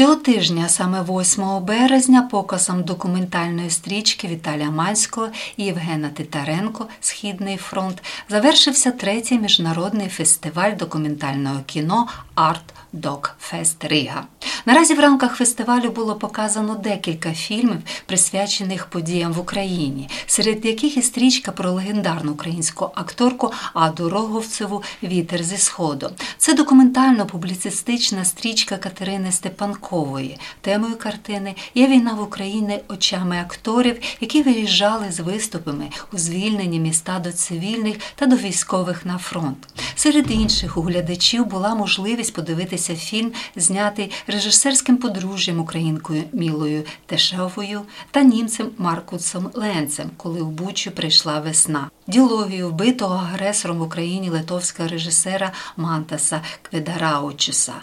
Цього тижня, саме 8 березня, показом документальної стрічки Віталія Манського і Євгена Титаренко Східний фронт завершився третій міжнародний фестиваль документального кіно Арт Докфест Рига. Наразі в рамках фестивалю було показано декілька фільмів, присвячених подіям в Україні, серед яких і стрічка про легендарну українську акторку Аду Роговцеву Вітер зі Сходу. Це документально-публіцистична стрічка Катерини Степанкової. Темою картини є війна в Україні очами акторів, які виїжджали з виступами у звільнені міста до цивільних та до військових на фронт. Серед інших у глядачів була можливість подивитися фільм, знятий режисерським подружжям українкою Мілою Тешевою та німцем Маркусом Ленцем, коли в Бучу прийшла весна. Ділогію вбитого агресором в Україні литовського режисера Мантаса Кведараучуса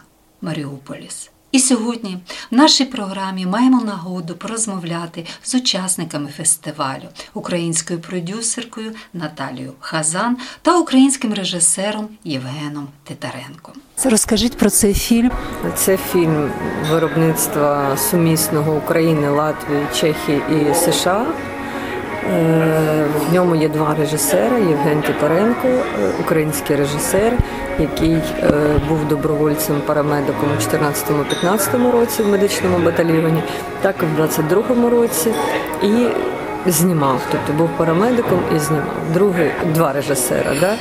Маріуполіс. І сьогодні в нашій програмі маємо нагоду порозмовляти з учасниками фестивалю, українською продюсеркою Наталією Хазан та українським режисером Євгеном Титаренком. Розкажіть про цей фільм. Це фільм виробництва сумісного України, Латвії, Чехії і США. Е, в ньому є два режисери: Євген Титаренко, е, український режисер, який е, був добровольцем парамедиком у 2014-2015 році в медичному батальйоні, так і в 22-му році. І знімав, тобто був парамедиком і знімав. Другий два режисера. Да?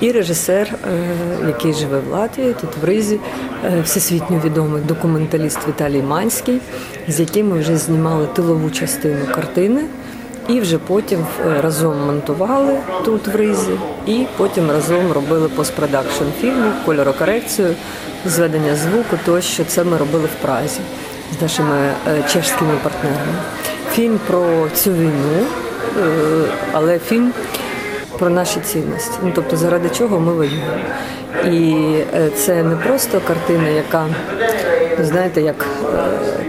І режисер, який живе в Латвії, тут в Ризі, всесвітньо відомий документаліст Віталій Манський, з яким ми вже знімали тилову частину картини. І вже потім е, разом монтували тут в ризі, і потім разом робили постпродакшн фільму, кольорокорекцію, зведення звуку, тощо це ми робили в Празі з нашими е, чешськими партнерами. Фільм про цю війну, е, але фільм про наші цінності. Ну тобто, заради чого ми воюємо. І це не просто картина, яка знаєте, як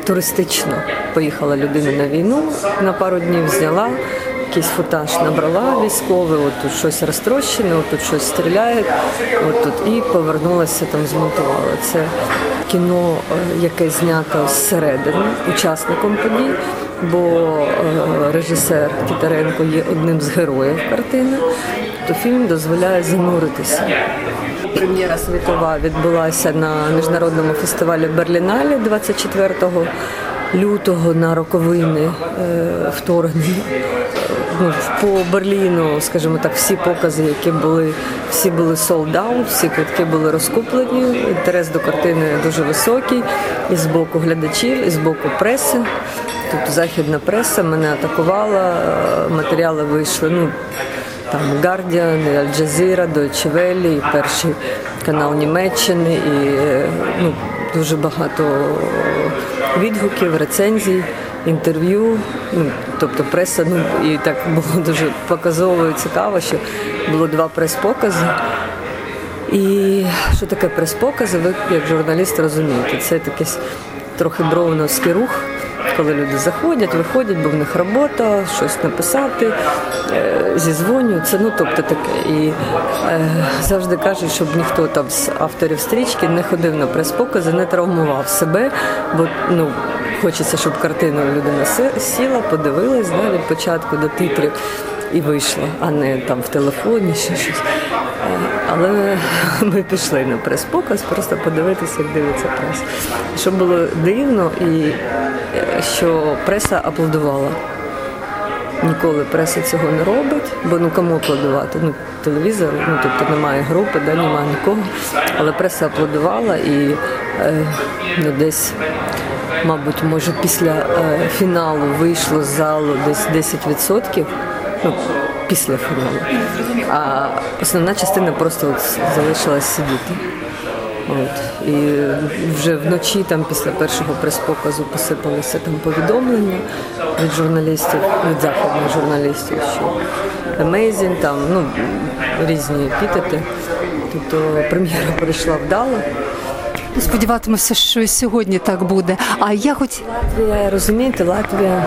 туристично поїхала людина на війну на пару днів, зняла. Якийсь футаж набрала військовий, от тут щось розтрощене, от тут щось стріляє, от тут і повернулася там, змонтувала. Це кіно, е, яке знято зсередини учасником подій, бо е, режисер Тітаренко є одним з героїв картини, то фільм дозволяє зануритися. Прем'єра світова відбулася на міжнародному фестивалі Берлінале 24 лютого на роковини е, вторгнення. Ну, по Берліну, скажімо так, всі покази, які були, всі були sold всі квитки були розкуплені. Інтерес до картини дуже високий і з боку глядачів, і з боку преси. Тобто західна преса мене атакувала, матеріали вийшли. ну, там Guardian, Jazeera, Deutsche Welle, і перший канал Німеччини, і е, ну, дуже багато відгуків, рецензій, інтерв'ю. Ну, Тобто преса, ну і так було дуже показово і цікаво, що було два прес-покази. І що таке прес-покази, ви як журналіст розумієте, це такий трохи броуновський рух коли люди заходять, виходять, бо в них робота, щось написати, е, зізвонюються, ну тобто таке. І е, завжди кажуть, щоб ніхто там з авторів стрічки не ходив на прес-покази, не травмував себе, бо ну. Хочеться, щоб картина людина сіла, подивилась да, від початку до титрів і вийшла, а не там в телефоні ще щось. Але ми пішли на прес-показ, просто подивитися, як дивиться преса. Що було дивно, і е, що преса аплодувала. Ніколи преса цього не робить, бо ну кому аплодувати? Ну, телевізор, ну тобто немає групи, да, немає нікого. Але преса аплодувала і е, ну, десь, мабуть, може після е, фіналу вийшло з залу десь 10%. Ну, після фіналу. А основна частина просто от залишилась сидіти. От. І вже вночі, там після першого прес-показу, посипалися там повідомлення від журналістів, від західних журналістів, що amazing, там ну, різні епітети. Тобто прем'єра прийшла вдало. Сподіватимося, що і сьогодні так буде. А я хоч Латвія, розумієте, Латвія,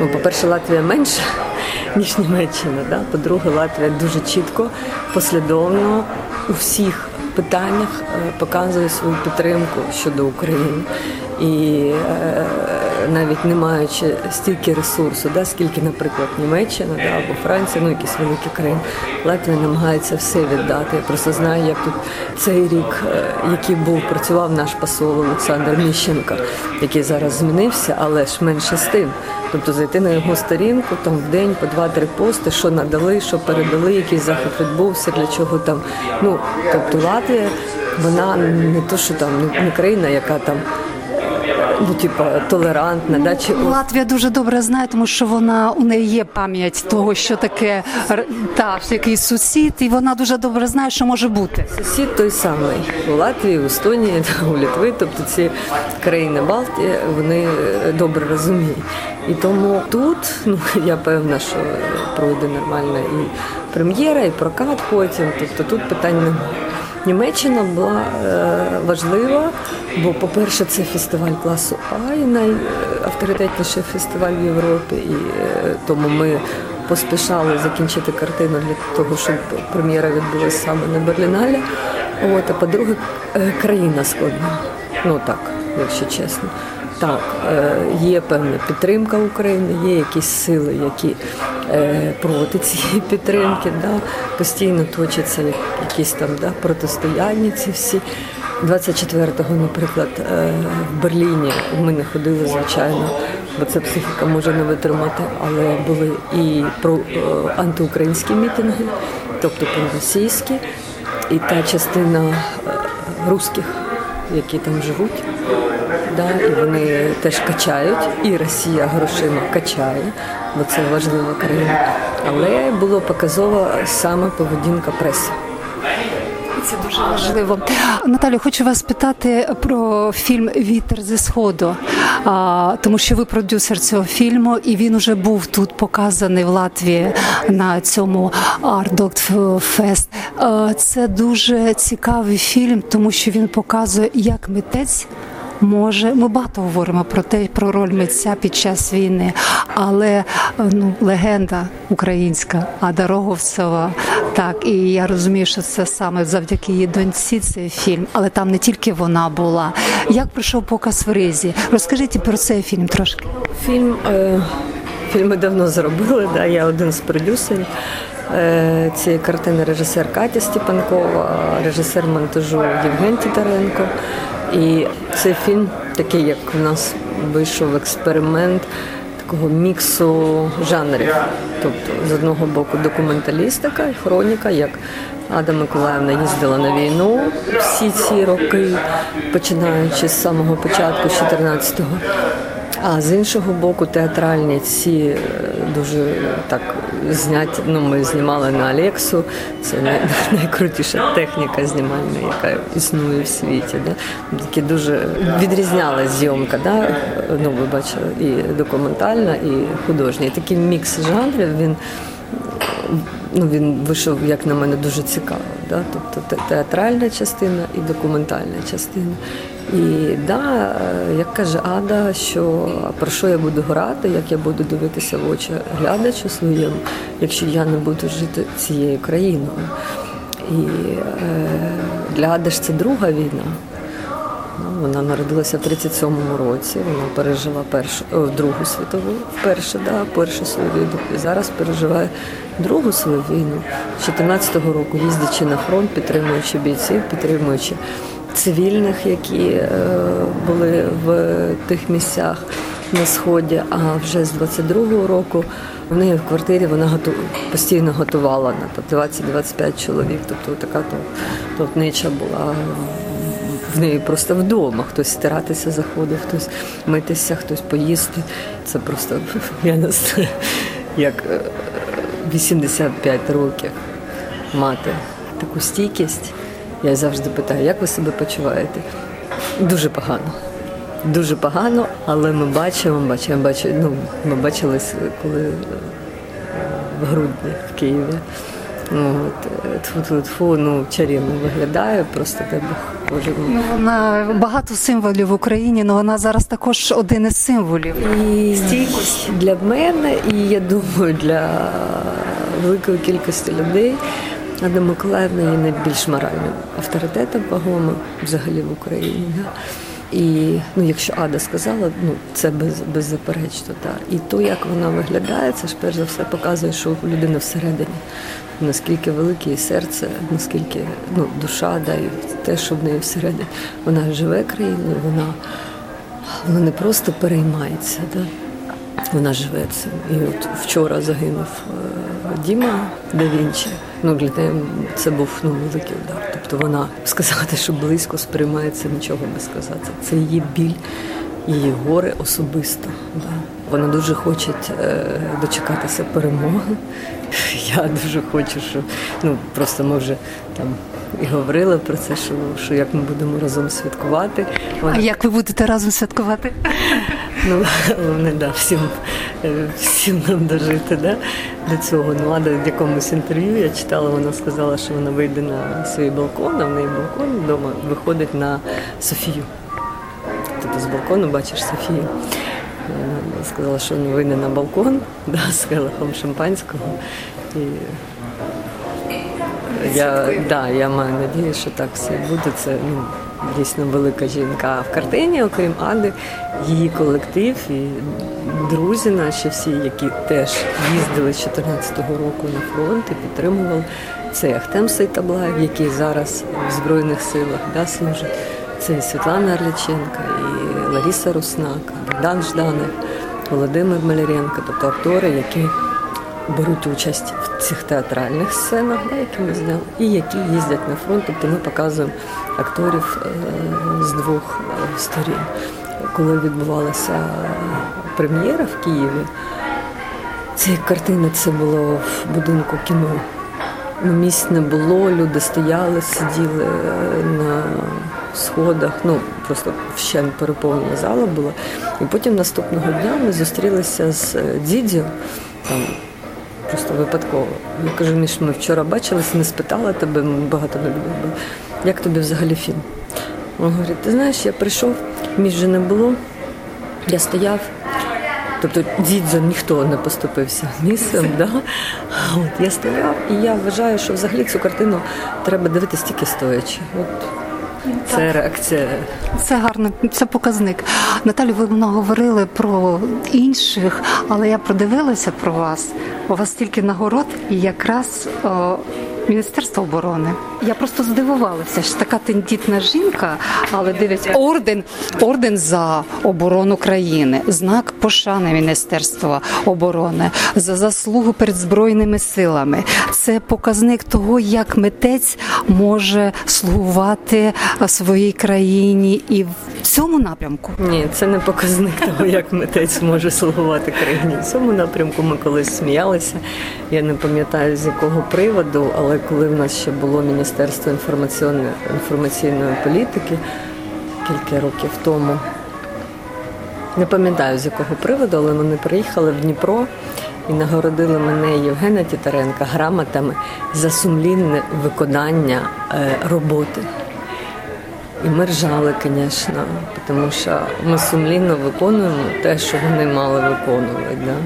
ну, по-перше, Латвія менша, ніж Німеччина. Да? По-друге, Латвія дуже чітко, послідовно у всіх питаннях е, показує свою підтримку щодо України. І е, навіть не маючи стільки ресурсу, да, скільки, наприклад, Німеччина да, або Франція, ну якісь великі країни, Латвія намагається все віддати. Я просто знаю, як тут цей рік, е, який був, працював наш посол Олександр Міщенко, який зараз змінився, але ж менше з тим. Тобто зайти на його сторінку там в день по два-три пости, що надали, що передали, який захід відбувся, для чого там. Ну тобто Латвія, вона не то, що там не- країна, яка там. Ну, типа, толерантна, да, чи Латвія дуже добре знає, тому що вона у неї є пам'ять того, що таке та який сусід, і вона дуже добре знає, що може бути. Сусід той самий у Латвії, у Естонії, у Літви, тобто ці країни Балтії, вони е, добре розуміють. І тому тут, ну я певна, що пройде нормальна і прем'єра, і прокат потім. Тобто тут питань немає. Німеччина була е, важлива, бо, по-перше, це фестиваль класу А, і найавторитетніший фестиваль в Європі. І е, тому ми поспішали закінчити картину для того, щоб прем'єра відбулася саме на Берліналі. От, а по-друге, е, країна складна. Ну так, якщо чесно. Так, е, є певна підтримка України, є якісь сили, які е, проти цієї підтримки. Да? Постійно точаться якісь там да, протистояння ці всі. 24-го, наприклад, е, в Берліні ми не ходили, звичайно, бо це психіка може не витримати, але були і про антиукраїнські мітинги, тобто проросійські, і та частина русських, які там живуть. Да, і вони теж качають, і Росія грошима качає, бо це важлива країна. Але було показова саме поведінка преси. Це дуже важливо. Наталю, хочу вас питати про фільм Вітер зі сходу, а, тому що ви продюсер цього фільму, і він уже був тут показаний в Латвії на цьому Ардокт Фест. А, Це дуже цікавий фільм, тому що він показує, як митець. Може, ми багато говоримо про те, про роль митця під час війни, але ну легенда українська Ада Роговцева. Так, і я розумію, що це саме завдяки її доньці цей фільм, але там не тільки вона була. Як пройшов показ в Ризі? Розкажіть про цей фільм трошки. Фільм, е, фільм ми давно зробили, да, я один з продюсерів. Е, цієї картини режисер Катя Степанкова, режисер монтажу Євген Тітаренко. І цей фільм, такий, як в нас вийшов експеримент такого міксу жанрів. Тобто, з одного боку, документалістика і хроніка, як Ада Миколаївна їздила на війну всі ці роки, починаючи з самого початку, з 14-го. А з іншого боку, театральні ці е, дуже так зняті. Ну, ми знімали на Алексу. Це най- найкрутіша техніка знімальна, яка існує в світі. Да? Такі дуже відрізнялась зйомка. Да? Ну, ви бачили, і документальна, і художня. І такий мікс жанрів він ну, він вийшов, як на мене, дуже цікаво. Да? Тобто те- театральна частина і документальна частина. І да, е, як каже Ада, що про що я буду грати, як я буду дивитися в очі глядачу своєму, якщо я не буду жити цією країною. І е, для Ади ж це друга війна. Ну, Вона народилася в 37-му році. Вона пережила першу о, Другу світову вперше, да, першу свою війну. І зараз переживає другу свою війну з 14-го року, їздячи на фронт, підтримуючи бійців, підтримуючи цивільних, які е, були в тих місцях на сході. А вже з 22-го року в неї в квартирі вона готу... постійно готувала на тобто 20-25 чоловік. Тобто така товпнича була в неї просто вдома. Хтось стиратися заходив, хтось митися, хтось поїсти. Це просто я не знаю, як е, 85 років мати таку стійкість. Я завжди питаю, як ви себе почуваєте? Дуже погано. Дуже погано, але ми бачимо, бачимо, бачимо, ну, ми бачились, коли е, в грудні в Києві. Ну, от, тфу-тфу-тфу, ну, чарівно виглядає, просто тебе Боже. Ну, вона багато символів в Україні, але вона зараз також один із символів. І стійкість для мене, і я думаю, для великої кількості людей. Ада Миколаївна є найбільш моральним авторитетом вагомим взагалі в Україні. Да? І ну, якщо Ада сказала, ну це без, беззаперечно. І то, як вона виглядає, це ж перш за все показує, що у людини всередині, наскільки велике її серце, наскільки ну, душа, да, і те, що в неї всередині. Вона живе країною, вона, вона не просто переймається. Да? Вона живе цим. І от вчора загинув Діма да Вінчі. Ну, для неї це був ну, великий удар. Тобто вона сказати, що близько сприймається, нічого не сказати. Це її біль, її горе особисто. Да. Вона дуже хоче е, дочекатися перемоги. Я дуже хочу, що ну просто ми вже там і говорили про це, що що як ми будемо разом святкувати. Вона... А як ви будете разом святкувати? Ну, головне, да, всім всім нам дожити да, до цього. Ну, Ада в якомусь інтерв'ю я читала, вона сказала, що вона вийде на свій балкон, а в неї балкон вдома виходить на Софію. Тобто з балкону бачиш Софію. Вона сказала, що вона вийде на балкон да, з келихом шампанського. І я, да, я маю надію, що так все буде. Це ну, дійсно велика жінка. В картині, окрім Ади, її колектив і друзі наші всі, які теж їздили з 14-го року на фронт і підтримували. Це Ахтем Сейтаблаєв, який зараз в Збройних силах да, служить. Це і Світлана Арляченка, і Лариса Руснак, Богдан Жданов, Володимир Маляренко, тобто актори, які беруть участь в цих театральних сценах, да, які ми зняли, і які їздять на фронт. Тобто ми показуємо акторів з двох сторін. Коли відбувалася прем'єра в Києві, цієї картини це було в будинку кіно. Ну, Місць не було, люди стояли, сиділи на сходах. Ну просто ще переповнена зала була. І потім наступного дня ми зустрілися з Дідзю, там просто випадково. Я кажу, Міш, ми вчора бачилися, не спитала тебе, багато не було. Як тобі взагалі фільм? Він говорить, ти знаєш, я прийшов, між же не було, я стояв. Тобто дідзо ніхто не поступився місцем. Да? От, Я стояв і я вважаю, що взагалі цю картину треба дивитися тільки стоячи. От це реакція. Це гарно, це показник. Наталі, ви много говорили про інших, але я продивилася про вас. У вас тільки нагород і якраз о, Міністерство оборони. Я просто здивувалася, що така тендітна жінка, але дивиться орден, орден за оборону країни, знак пошани Міністерства оборони за заслугу перед збройними силами. Це показник того, як митець може слугувати своїй країні і в цьому напрямку. Ні, це не показник того, як митець може слугувати країні. В цьому напрямку ми колись сміялися. Я не пам'ятаю з якого приводу, але коли в нас ще було Міністерство інформаційної інформаційної політики кілька років тому. Не пам'ятаю з якого приводу, але вони приїхали в Дніпро і нагородили мене Євгена Тітаренка грамотами за сумлінне виконання роботи. І ми ржали, звісно, тому що ми сумлінно виконуємо те, що вони мали виконувати, да?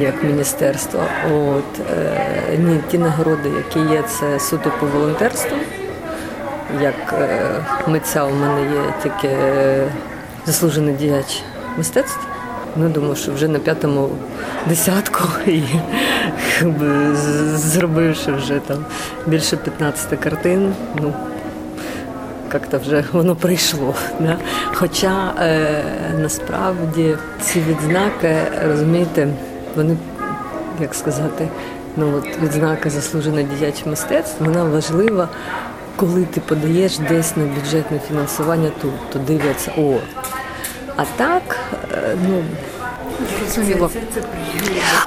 як міністерство. От, е, Ті нагороди, які є, це суто по волонтерству. як е, митця у мене є тільки е, заслужений діяч мистецтв. Ну, думаю, що вже на п'ятому десятку і зробивши вже там більше 15 картин, ну як-то вже воно прийшло. Да? Хоча е, насправді ці відзнаки, розумієте, вони, як сказати, ну от відзнака заслужений діяч мистецтв, вона важлива, коли ти подаєш десь на бюджетне фінансування тут, то дивляться, о. А так, е, ну, Зрозуміло.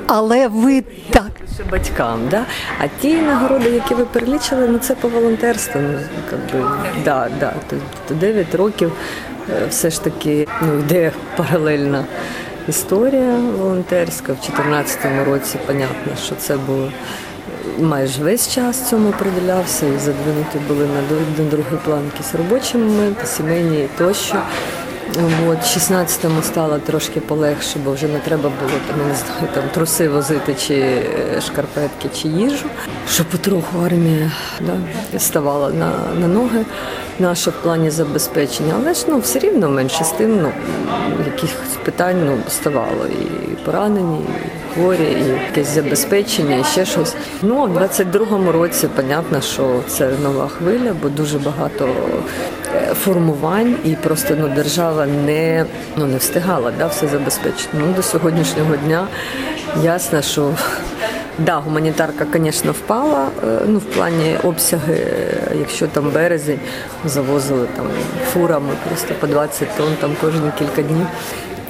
Але ви так. батькам, да? А ті нагороди, які ви перелічили, ну це по волонтерству. Ну, да, да. То, то 9 років е, все ж таки ну, йде паралельна історія волонтерська. В 2014 році, понятно, що це було майже весь час цьому приділявся і задвинуті були на другий план якісь робочі моменти, сімейні тощо. От, 16-му стало трошки полегше, бо вже не треба було там, не знаю, там труси возити чи е, шкарпетки, чи їжу. Що потроху армія да, ставала на, на ноги наша в плані забезпечення. Але ж ну, все рівно менше з тим, ну, якихось питань ну, ставало. І поранені, і хворі, і якесь забезпечення, і ще щось. Ну, в 22-му році, понятно, що це нова хвиля, бо дуже багато формувань, і просто ну, держава не, ну, не встигала да, все забезпечити. Ну, до сьогоднішнього дня ясно, що Да, гуманітарка, звісно, впала. е, Ну, в плані обсяги, якщо там березень завозили там фурами просто по 20 тонн там кожні кілька днів.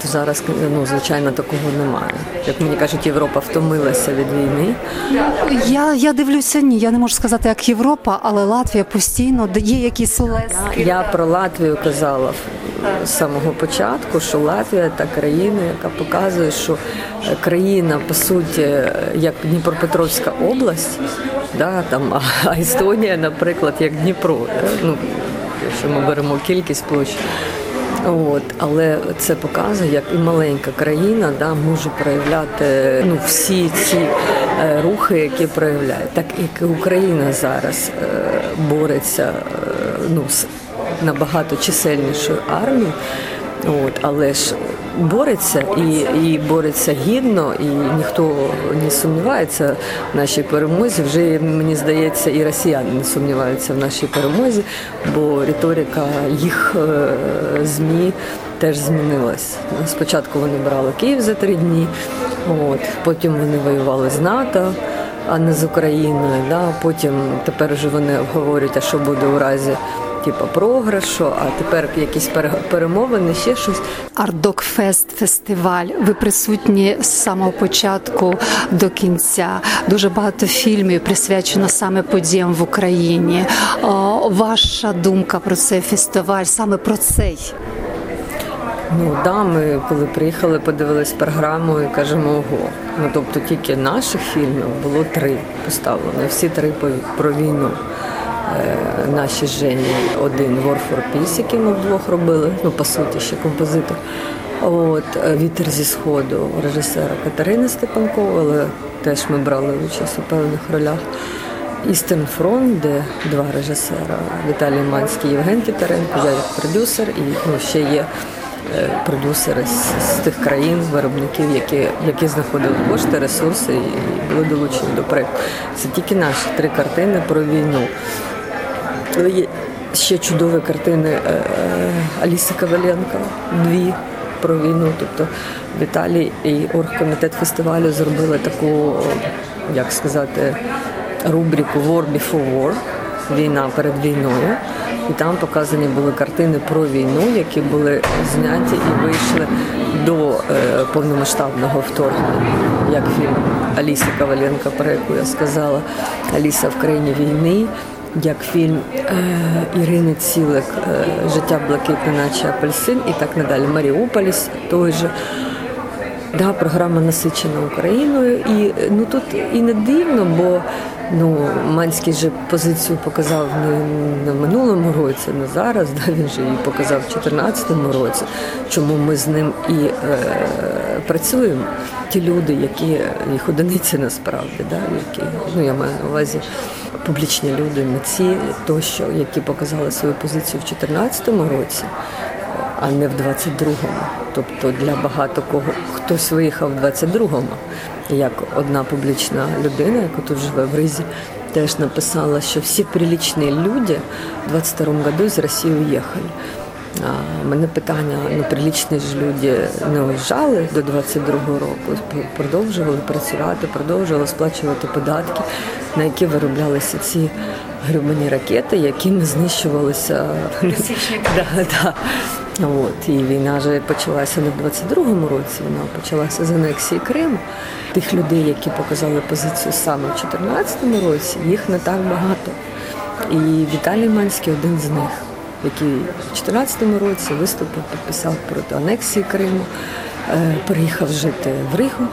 То зараз, ну, звичайно, такого немає. Як мені кажуть, Європа втомилася від війни. Я, я дивлюся, ні, я не можу сказати, як Європа, але Латвія постійно є якісь лески. Я про Латвію казала з самого початку, що Латвія та країна, яка показує, що е, країна, по суті, е, як Дніпропетровська область, да, там, а- а Естонія, наприклад, як Дніпро. да, Ну, якщо ми беремо кількість площ. От, але це показує, як і маленька країна да, може проявляти ну, всі ці е, рухи, які проявляє. Так як і Україна зараз е, бореться е, ну, з набагато чисельнішою армією, от, але ж бореться і, і бореться гідно, і ніхто не сумнівається в нашій перемозі. Вже мені здається, і росіяни не сумніваються в нашій перемозі, бо риторика їх е, змі теж змінилась. Спочатку вони брали Київ за три дні, от потім вони воювали з НАТО. А не з Україною, да. потім тепер вже вони обговорюють, а що буде у разі типу, програшу, а тепер якісь пере- перемовини, ще щось. Ардокфест фестиваль. Ви присутні з самого початку до кінця. Дуже багато фільмів присвячено саме подіям в Україні. О, ваша думка про цей фестиваль, саме про цей. Ну да, ми коли приїхали, подивились програму і кажемо, ого. Ну тобто тільки наших фільмів було три поставлено. Всі три про війну. Е, наші Жені один for Peace, який ми вдвох робили, ну по суті, ще композитор. От е, Вітер зі сходу режисера Катерини Степанкової, але теж ми брали участь у певних ролях. Істин фронт, де два режисера Віталій Манський, Євген Тітаренко, я як продюсер, і ну, ще є е, продюсери з, з тих країн, виробників, які, які знаходили кошти, ресурси і були долучені до проєкту. Це тільки наші три картини про війну. Але є ще чудові картини е, е, Аліси Коваленко, дві про війну. Тобто Віталій і оргкомітет фестивалю зробили таку, як сказати, рубрику War Before War. Війна перед війною, і там показані були картини про війну, які були зняті і вийшли до е, повномасштабного вторгнення, як фільм Аліси Коваленко, про яку я сказала, Аліса в країні війни, як фільм е, Ірини Цілик е, Життя блакитне, наче апельсин, і так надалі. Маріуполіс той же. Да, програма насичена Україною, і ну тут і не дивно, бо ну Манський же позицію показав не на минулому році, не зараз. Да, він же її показав в 2014 році. Чому ми з ним і е, працюємо? Ті люди, які їх одиниці насправді, да, які ну я маю на увазі публічні люди, митці тощо, які показали свою позицію в 2014 році а не в 22-му. Тобто для багато кого хтось виїхав в 22-му, як одна публічна людина, яка тут живе в Ризі, теж написала, що всі приличні люди в 22-му году з Росії уїхали. А мене питання, ну прилічні ж люди не уїжджали до 22-го року, продовжували працювати, продовжували сплачувати податки, на які вироблялися ці грюбані ракети, якими знищувалися да, да. От, І війна вже почалася не в 22-му році, вона почалася з анексії Криму. Тих людей, які показали позицію саме в 2014 році, їх не так багато. І Віталій Манський один з них, який в 2014 році виступив, підписав проти анексії Криму, е, приїхав жити в Ригу,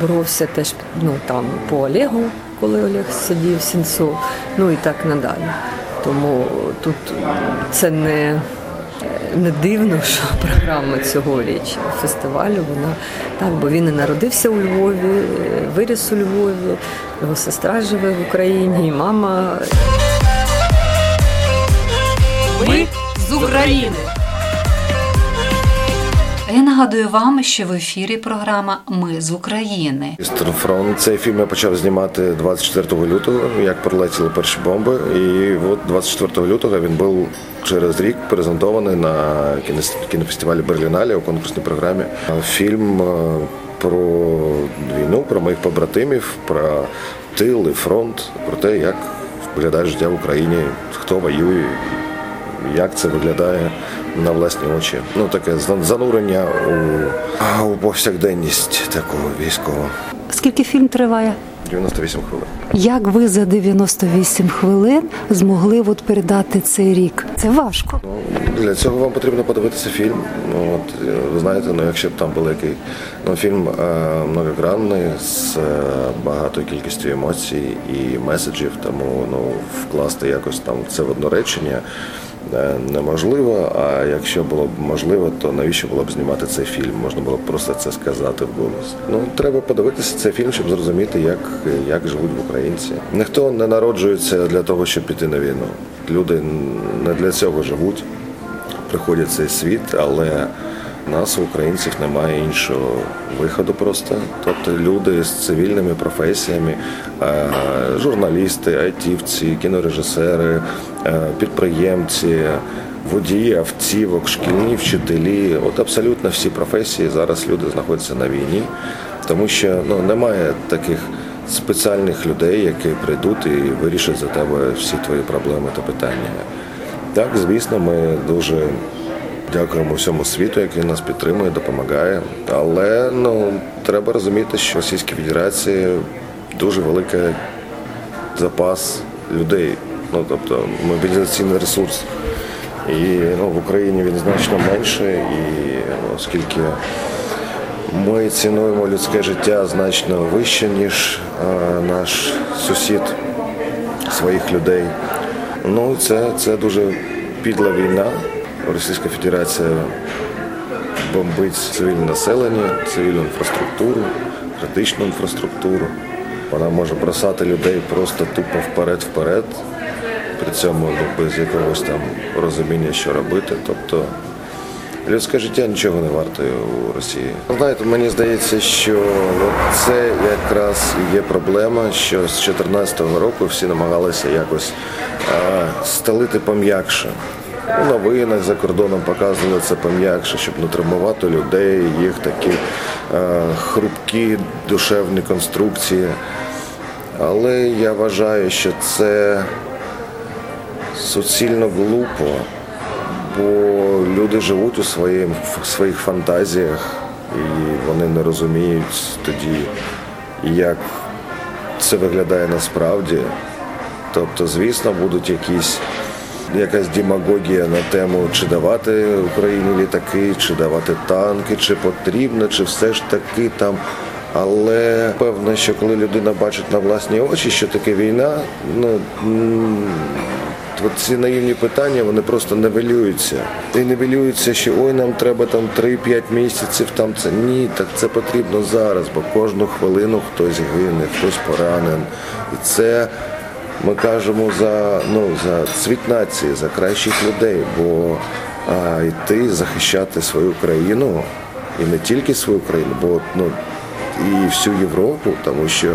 боровся теж ну, там по Олегу, коли Олег сидів в Сінцу, ну і так надалі. Тому тут це не не дивно, що програма цьогоріч фестивалю вона так, бо він і народився у Львові, виріс у Львові, його сестра живе в Україні, і мама. Ми з України. Я нагадую вам, що в ефірі програма Ми з України. Eastern Front. Цей фільм я почав знімати 24 лютого, як прилетіли перші бомби. І от 24 лютого він був через рік презентований на кінофестивалі Берліналі у конкурсній програмі. Фільм е, про війну, про моїх побратимів, про тил і фронт, про те, як виглядає життя в Україні, хто воює, як це виглядає на власні очі. Ну таке занурення у, у повсякденність такого військового. Скільки фільм триває? 98 хвилин. Як ви за 98 хвилин змогли от передати цей рік? Це важко. Ну, Для цього вам потрібно подивитися фільм. Ну, от, Ви знаєте, ну якщо б там був який ну, фільм е, многогранний з е, багатою кількістю емоцій і меседжів, тому ну, вкласти якось там це в одно речення. Е, неможливо. А якщо було б можливо, то навіщо було б знімати цей фільм? Можна було б просто це сказати в голос. Ну треба подивитися цей фільм, щоб зрозуміти, як, як живуть українці. Ніхто не народжується для того, щоб піти на війну. Люди не для цього живуть, приходять цей світ, але нас, українців, немає іншого виходу просто. Тобто люди з цивільними професіями, е, журналісти, айтівці, кінорежисери, е, підприємці, водії, автівок, шкільні вчителі. От абсолютно всі професії зараз люди знаходяться на війні, тому що ну немає таких. Спеціальних людей, які прийдуть і вирішать за тебе всі твої проблеми та питання. Так, звісно, ми дуже Дякуємо всьому світу, який нас підтримує, допомагає. Але ну треба розуміти, що в Російській Федерації дуже великий запас людей. Ну тобто мобілізаційний ресурс. І ну, в Україні він значно менше, і оскільки ми цінуємо людське життя значно вище, ніж а, наш сусід своїх людей. Ну це, це дуже підла війна. Російська Федерація бомбить цивільне населення, цивільну інфраструктуру, критичну інфраструктуру. Вона може бросати людей просто тупо вперед-вперед, при цьому без якогось там розуміння, що робити. Тобто людське життя нічого не вартує у Росії. Знаєте, мені здається, що це якраз є проблема, що з 2014 року всі намагалися якось а, стелити пом'якше. У новинах за кордоном показували це пом'якше, щоб не травмувати людей, їх такі е, хрупкі душевні конструкції. Але я вважаю, що це суцільно глупо, бо люди живуть у своїм, в своїх фантазіях і вони не розуміють тоді, як це виглядає насправді. Тобто, звісно, будуть якісь якась демагогія на тему, чи давати Україні літаки, чи давати танки, чи потрібно, чи все ж таки там. Але певно, що коли людина бачить на власні очі, що таке війна, ну ці наївні питання вони просто невелюються. І невелюються, що ой, нам треба там 3-5 місяців. Там це ні, так це потрібно зараз, бо кожну хвилину хтось гине, хтось поранен. І це ми кажемо за ну за цвіт нації, за кращих людей. Бо а, йти захищати свою країну і не тільки свою країну, бо ну і всю Європу, тому що.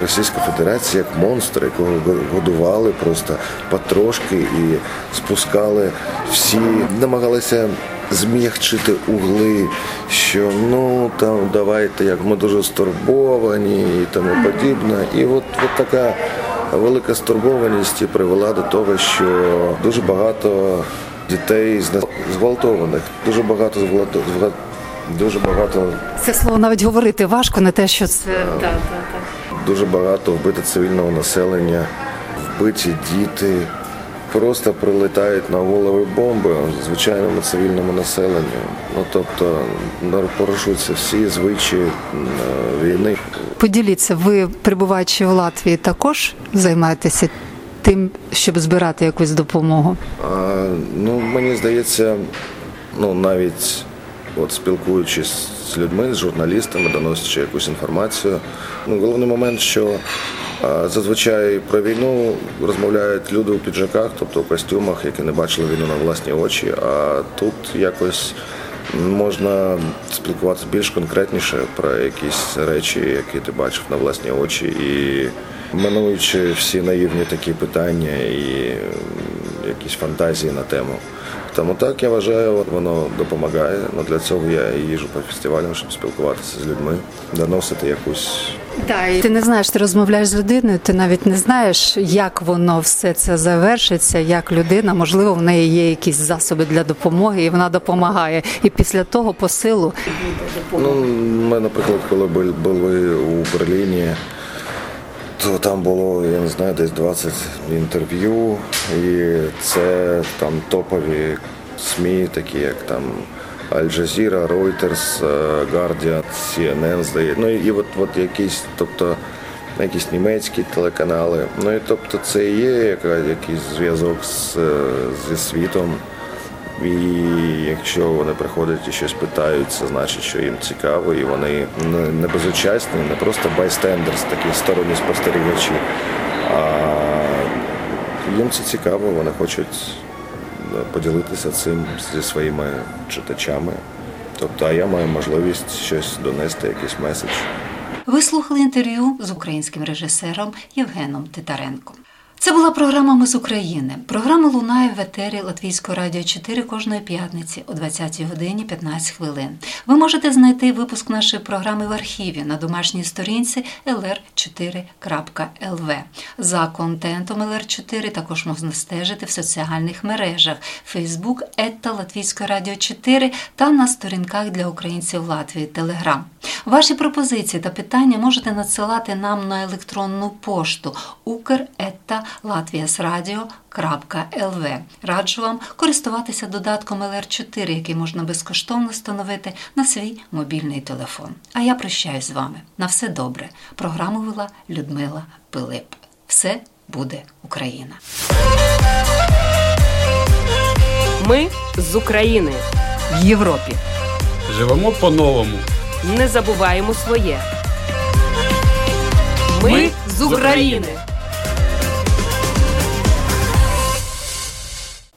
Російська Федерація як монстр, якого годували просто потрошки і спускали всі, намагалися зм'ягчити угли, що ну там давайте, як ми дуже стурбовані і тому подібне. І от, от така велика стурбованість і привела до того, що дуже багато дітей зґвалтованих, дуже багато зґвалтованих. Дуже багато це слово навіть говорити важко, не те, що це так, так, так дуже багато вбито цивільного населення, вбиті діти. Просто прилетають на голови бомби звичайному цивільному населенню. Ну тобто порушуються всі звичаї війни. Поділіться, ви перебуваючи в Латвії, також займаєтеся тим, щоб збирати якусь допомогу? А, Ну мені здається, ну навіть от спілкуючись з людьми, з журналістами, доносячи якусь інформацію. Ну, Головний момент, що зазвичай про війну розмовляють люди у піджаках, тобто у костюмах, які не бачили війну на власні очі. А тут якось можна спілкуватися більш конкретніше про якісь речі, які ти бачив на власні очі, і минуючи всі наївні такі питання і якісь фантазії на тему. Тому так я вважаю, воно допомагає. Ну, Для цього я і їжу по фестивалям, щоб спілкуватися з людьми, доносити якусь. Так, ти не знаєш, ти розмовляєш з людиною, ти навіть не знаєш, як воно все це завершиться, як людина, можливо, в неї є якісь засоби для допомоги, і вона допомагає. І після того посилу Ну, ми, наприклад, коли були у Берліні то там було, я не знаю, десь 20 інтерв'ю, і це там топові СМІ, такі як там Аль-Джазіра, Reuters, Guardian, CNN, здається. Ну і от, от якісь, тобто якісь німецькі телеканали. Ну і тобто це є якийсь зв'язок з, зі світом. І якщо вони приходять і щось питають, це значить, що їм цікаво, і вони не безучасні, не просто байстендерс, такі сторонні спостерігачі, а їм це цікаво, вони хочуть поділитися цим зі своїми читачами. Тобто, а я маю можливість щось донести, якийсь меседж. Ви слухали інтерв'ю з українським режисером Євгеном Титаренком. Це була програма Ми з України. Програма лунає в етері Латвійського радіо 4 кожної п'ятниці о 20 годині 15 хвилин. Ви можете знайти випуск нашої програми в архіві на домашній сторінці lr4.lv. За контентом LR4 також можна стежити в соціальних мережах Facebook, Ета Латвійське Радіо 4 та на сторінках для українців Латвії Телеграм. Ваші пропозиції та питання можете надсилати нам на електронну пошту ukr.latviasradio.lv. Раджу вам користуватися додатком LR4, який можна безкоштовно встановити на свій мобільний телефон. А я прощаюсь з вами. На все добре. Програму вела Людмила Пилип. Все буде Україна. Ми з України в Європі. Живемо по-новому. Не забуваємо своє. Ми з України.